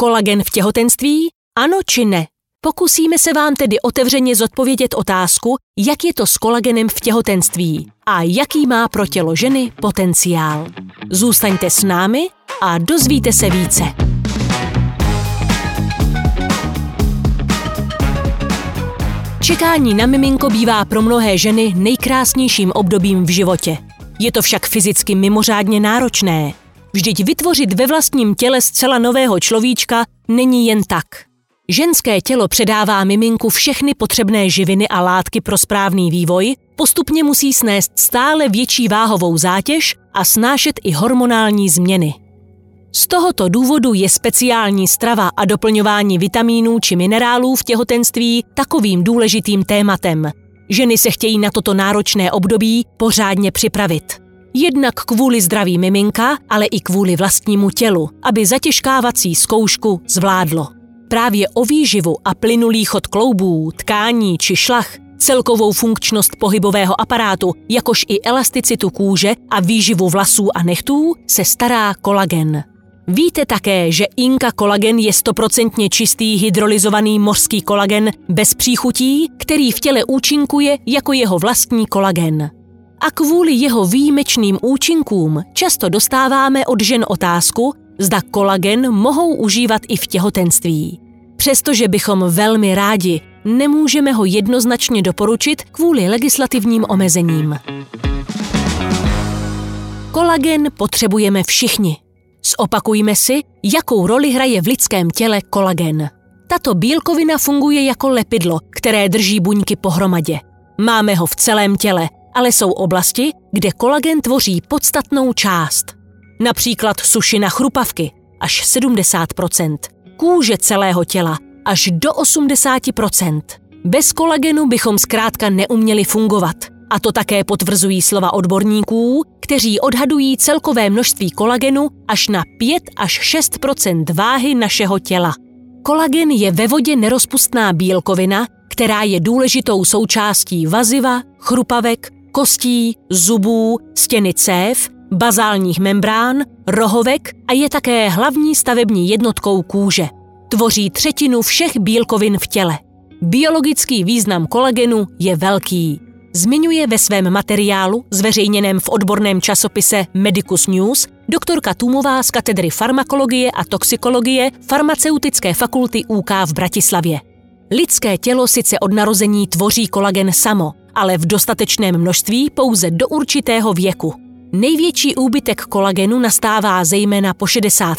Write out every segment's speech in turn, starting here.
Kolagen v těhotenství? Ano či ne? Pokusíme se vám tedy otevřeně zodpovědět otázku, jak je to s kolagenem v těhotenství a jaký má pro tělo ženy potenciál. Zůstaňte s námi a dozvíte se více. Čekání na miminko bývá pro mnohé ženy nejkrásnějším obdobím v životě. Je to však fyzicky mimořádně náročné. Vždyť vytvořit ve vlastním těle zcela nového človíčka není jen tak. Ženské tělo předává miminku všechny potřebné živiny a látky pro správný vývoj, postupně musí snést stále větší váhovou zátěž a snášet i hormonální změny. Z tohoto důvodu je speciální strava a doplňování vitamínů či minerálů v těhotenství takovým důležitým tématem. Ženy se chtějí na toto náročné období pořádně připravit. Jednak kvůli zdraví miminka, ale i kvůli vlastnímu tělu, aby zatěžkávací zkoušku zvládlo. Právě o výživu a plynulý chod kloubů, tkání či šlach, celkovou funkčnost pohybového aparátu, jakož i elasticitu kůže a výživu vlasů a nechtů se stará kolagen. Víte také, že Inka kolagen je stoprocentně čistý hydrolyzovaný mořský kolagen bez příchutí, který v těle účinkuje jako jeho vlastní kolagen. A kvůli jeho výjimečným účinkům často dostáváme od žen otázku, zda kolagen mohou užívat i v těhotenství. Přestože bychom velmi rádi, nemůžeme ho jednoznačně doporučit kvůli legislativním omezením. Kolagen potřebujeme všichni. Zopakujme si, jakou roli hraje v lidském těle kolagen. Tato bílkovina funguje jako lepidlo, které drží buňky pohromadě. Máme ho v celém těle, ale jsou oblasti, kde kolagen tvoří podstatnou část. Například sušina chrupavky až 70% kůže celého těla až do 80% Bez kolagenu bychom zkrátka neuměli fungovat. A to také potvrzují slova odborníků, kteří odhadují celkové množství kolagenu až na 5 až 6% váhy našeho těla. Kolagen je ve vodě nerozpustná bílkovina, která je důležitou součástí vaziva, chrupavek, kostí, zubů, stěny cév, bazálních membrán, rohovek a je také hlavní stavební jednotkou kůže. Tvoří třetinu všech bílkovin v těle. Biologický význam kolagenu je velký zmiňuje ve svém materiálu, zveřejněném v odborném časopise Medicus News, doktorka Tumová z katedry farmakologie a toxikologie Farmaceutické fakulty UK v Bratislavě. Lidské tělo sice od narození tvoří kolagen samo, ale v dostatečném množství pouze do určitého věku. Největší úbytek kolagenu nastává zejména po 60,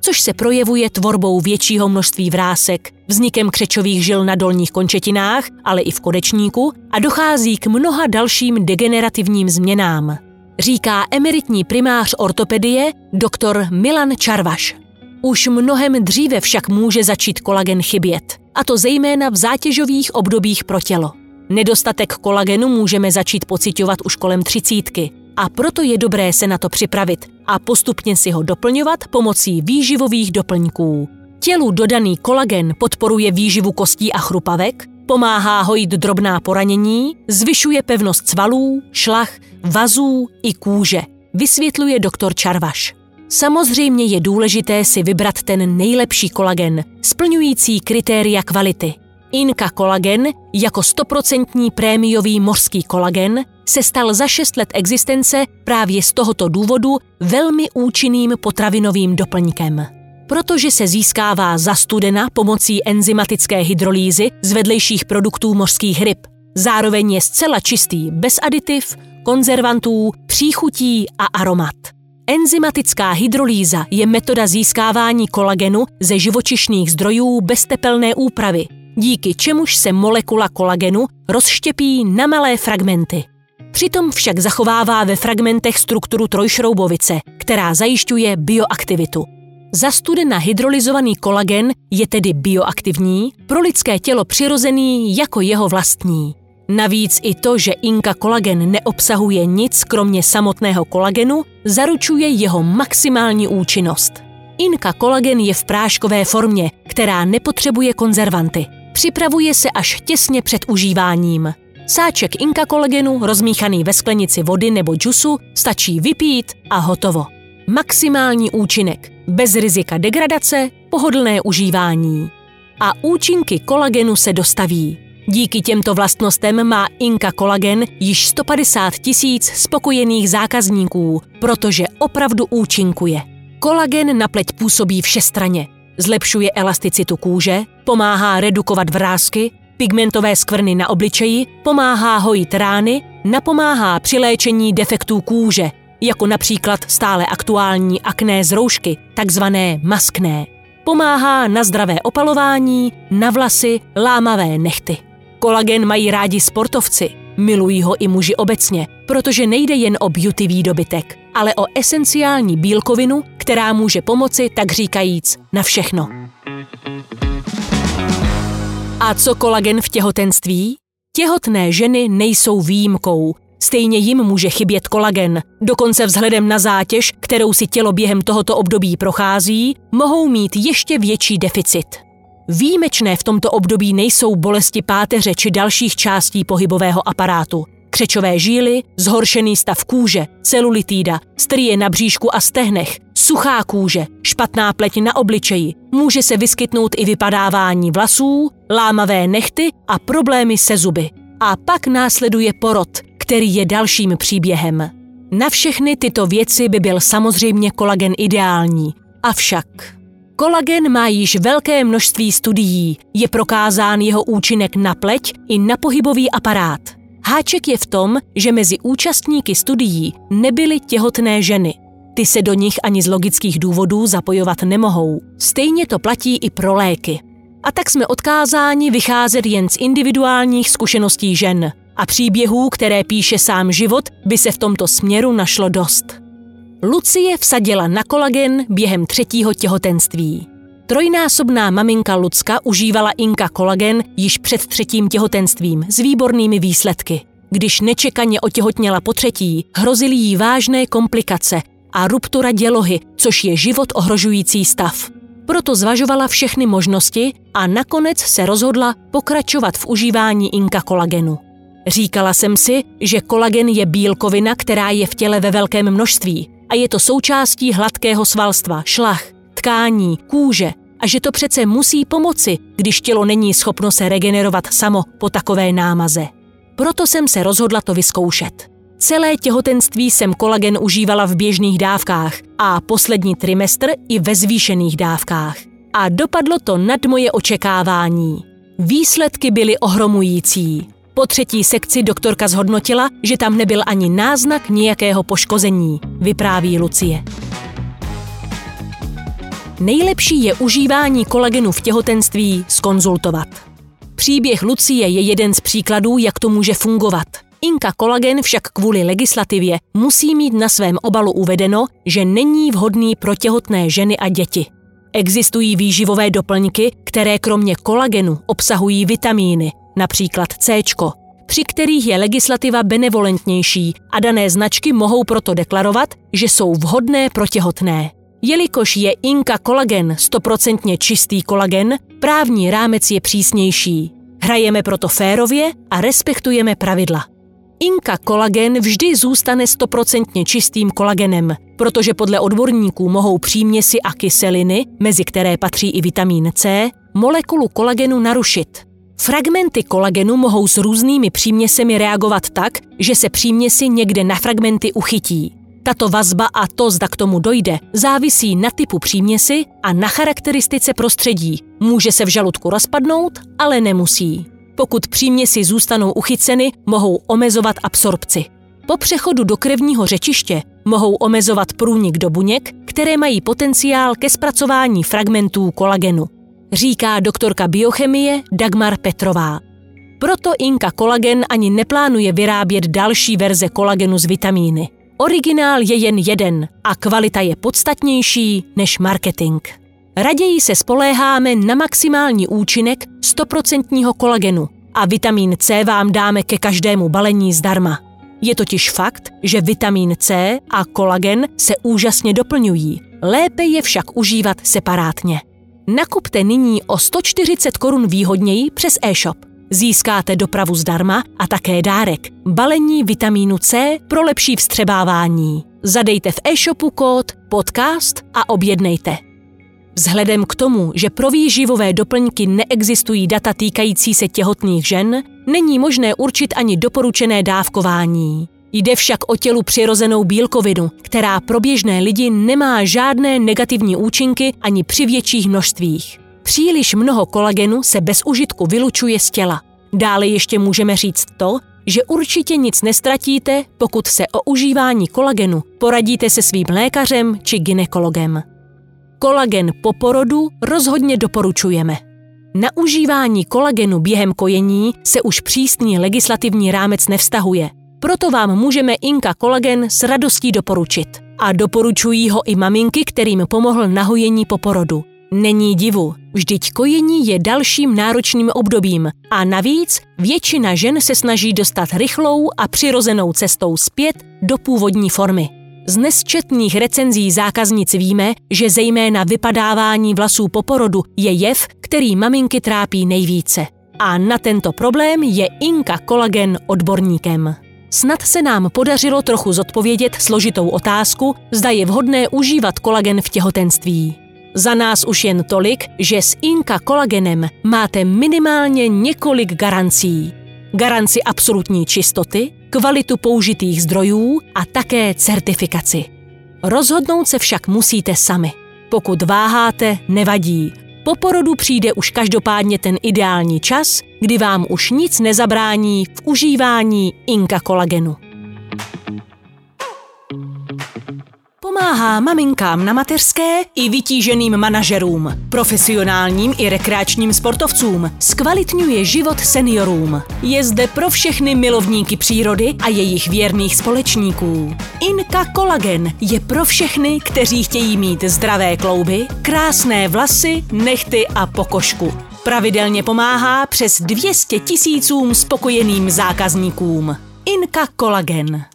což se projevuje tvorbou většího množství vrásek, vznikem křečových žil na dolních končetinách, ale i v kodečníku a dochází k mnoha dalším degenerativním změnám. Říká emeritní primář ortopedie doktor Milan Čarvaš. Už mnohem dříve však může začít kolagen chybět, a to zejména v zátěžových obdobích pro tělo. Nedostatek kolagenu můžeme začít pocitovat už kolem třicítky, a proto je dobré se na to připravit a postupně si ho doplňovat pomocí výživových doplňků. Tělu dodaný kolagen podporuje výživu kostí a chrupavek, pomáhá hojit drobná poranění, zvyšuje pevnost svalů, šlach, vazů i kůže, vysvětluje doktor Čarvaš. Samozřejmě je důležité si vybrat ten nejlepší kolagen, splňující kritéria kvality. Inka kolagen jako stoprocentní prémiový mořský kolagen se stal za 6 let existence právě z tohoto důvodu velmi účinným potravinovým doplňkem. Protože se získává za studena pomocí enzymatické hydrolýzy z vedlejších produktů mořských ryb. Zároveň je zcela čistý bez aditiv, konzervantů, příchutí a aromat. Enzymatická hydrolýza je metoda získávání kolagenu ze živočišných zdrojů bez tepelné úpravy, díky čemuž se molekula kolagenu rozštěpí na malé fragmenty. Přitom však zachovává ve fragmentech strukturu trojšroubovice, která zajišťuje bioaktivitu. Zastudena hydrolyzovaný kolagen je tedy bioaktivní, pro lidské tělo přirozený jako jeho vlastní. Navíc i to, že Inka kolagen neobsahuje nic kromě samotného kolagenu, zaručuje jeho maximální účinnost. Inka kolagen je v práškové formě, která nepotřebuje konzervanty. Připravuje se až těsně před užíváním. Sáček Inka kolagenu, rozmíchaný ve sklenici vody nebo džusu, stačí vypít a hotovo. Maximální účinek, bez rizika degradace, pohodlné užívání. A účinky kolagenu se dostaví. Díky těmto vlastnostem má Inka Kolagen již 150 tisíc spokojených zákazníků, protože opravdu účinkuje. Kolagen na pleť působí všestraně. Zlepšuje elasticitu kůže, pomáhá redukovat vrázky, pigmentové skvrny na obličeji, pomáhá hojit rány, napomáhá při léčení defektů kůže, jako například stále aktuální akné z roušky, takzvané maskné. Pomáhá na zdravé opalování, na vlasy, lámavé nechty. Kolagen mají rádi sportovci, milují ho i muži obecně, protože nejde jen o beauty výdobytek, ale o esenciální bílkovinu, která může pomoci, tak říkajíc, na všechno. A co kolagen v těhotenství? Těhotné ženy nejsou výjimkou. Stejně jim může chybět kolagen. Dokonce vzhledem na zátěž, kterou si tělo během tohoto období prochází, mohou mít ještě větší deficit. Výjimečné v tomto období nejsou bolesti páteře či dalších částí pohybového aparátu. Křečové žíly, zhoršený stav kůže, celulitída, strie na bříšku a stehnech, suchá kůže, špatná pleť na obličeji, může se vyskytnout i vypadávání vlasů, lámavé nechty a problémy se zuby. A pak následuje porod, který je dalším příběhem. Na všechny tyto věci by byl samozřejmě kolagen ideální. Avšak Kolagen má již velké množství studií, je prokázán jeho účinek na pleť i na pohybový aparát. Háček je v tom, že mezi účastníky studií nebyly těhotné ženy. Ty se do nich ani z logických důvodů zapojovat nemohou. Stejně to platí i pro léky. A tak jsme odkázáni vycházet jen z individuálních zkušeností žen. A příběhů, které píše sám život, by se v tomto směru našlo dost. Lucie vsadila na kolagen během třetího těhotenství. Trojnásobná maminka Lucka užívala Inka kolagen již před třetím těhotenstvím s výbornými výsledky. Když nečekaně otěhotněla po třetí, hrozily jí vážné komplikace a ruptura dělohy, což je život ohrožující stav. Proto zvažovala všechny možnosti a nakonec se rozhodla pokračovat v užívání Inka kolagenu. Říkala jsem si, že kolagen je bílkovina, která je v těle ve velkém množství a je to součástí hladkého svalstva, šlach, tkání, kůže a že to přece musí pomoci, když tělo není schopno se regenerovat samo po takové námaze. Proto jsem se rozhodla to vyzkoušet. Celé těhotenství jsem kolagen užívala v běžných dávkách a poslední trimestr i ve zvýšených dávkách. A dopadlo to nad moje očekávání. Výsledky byly ohromující. Po třetí sekci doktorka zhodnotila, že tam nebyl ani náznak nějakého poškození, vypráví Lucie. Nejlepší je užívání kolagenu v těhotenství skonzultovat. Příběh Lucie je jeden z příkladů, jak to může fungovat. Inka kolagen však kvůli legislativě musí mít na svém obalu uvedeno, že není vhodný pro těhotné ženy a děti. Existují výživové doplňky, které kromě kolagenu obsahují vitamíny, například C, při kterých je legislativa benevolentnější a dané značky mohou proto deklarovat, že jsou vhodné pro těhotné. Jelikož je Inka kolagen stoprocentně čistý kolagen, právní rámec je přísnější. Hrajeme proto férově a respektujeme pravidla. Inka kolagen vždy zůstane stoprocentně čistým kolagenem, protože podle odborníků mohou příměsi a kyseliny, mezi které patří i vitamin C, molekulu kolagenu narušit. Fragmenty kolagenu mohou s různými příměsemi reagovat tak, že se příměsi někde na fragmenty uchytí. Tato vazba a to, zda k tomu dojde, závisí na typu příměsi a na charakteristice prostředí. Může se v žaludku rozpadnout, ale nemusí. Pokud příměsi zůstanou uchyceny, mohou omezovat absorpci. Po přechodu do krevního řečiště mohou omezovat průnik do buněk, které mají potenciál ke zpracování fragmentů kolagenu říká doktorka biochemie Dagmar Petrová. Proto Inka Kolagen ani neplánuje vyrábět další verze kolagenu z vitamíny. Originál je jen jeden a kvalita je podstatnější než marketing. Raději se spoléháme na maximální účinek 100% kolagenu a vitamin C vám dáme ke každému balení zdarma. Je totiž fakt, že vitamin C a kolagen se úžasně doplňují. Lépe je však užívat separátně. Nakupte nyní o 140 korun výhodněji přes e-shop. Získáte dopravu zdarma a také dárek – balení vitamínu C pro lepší vstřebávání. Zadejte v e-shopu kód podcast a objednejte. Vzhledem k tomu, že pro výživové doplňky neexistují data týkající se těhotných žen, není možné určit ani doporučené dávkování. Jde však o tělu přirozenou bílkovinu, která pro běžné lidi nemá žádné negativní účinky ani při větších množstvích. Příliš mnoho kolagenu se bez užitku vylučuje z těla. Dále ještě můžeme říct to, že určitě nic nestratíte, pokud se o užívání kolagenu poradíte se svým lékařem či ginekologem. Kolagen po porodu rozhodně doporučujeme. Na užívání kolagenu během kojení se už přísný legislativní rámec nevztahuje, proto vám můžeme Inka kolagen s radostí doporučit. A doporučují ho i maminky, kterým pomohl nahojení po porodu. Není divu, vždyť kojení je dalším náročným obdobím a navíc většina žen se snaží dostat rychlou a přirozenou cestou zpět do původní formy. Z nesčetných recenzí zákaznic víme, že zejména vypadávání vlasů po porodu je jev, který maminky trápí nejvíce. A na tento problém je Inka Kolagen odborníkem. Snad se nám podařilo trochu zodpovědět složitou otázku, zda je vhodné užívat kolagen v těhotenství. Za nás už jen tolik, že s Inka kolagenem máte minimálně několik garancí. Garanci absolutní čistoty, kvalitu použitých zdrojů a také certifikaci. Rozhodnout se však musíte sami. Pokud váháte, nevadí. Po porodu přijde už každopádně ten ideální čas, kdy vám už nic nezabrání v užívání Inka kolagenu. Pomáhá maminkám na mateřské i vytíženým manažerům, profesionálním i rekreačním sportovcům, zkvalitňuje život seniorům. Je zde pro všechny milovníky přírody a jejich věrných společníků. Inka Kolagen je pro všechny, kteří chtějí mít zdravé klouby, krásné vlasy, nechty a pokožku. Pravidelně pomáhá přes 200 tisícům spokojeným zákazníkům. Inka Kolagen.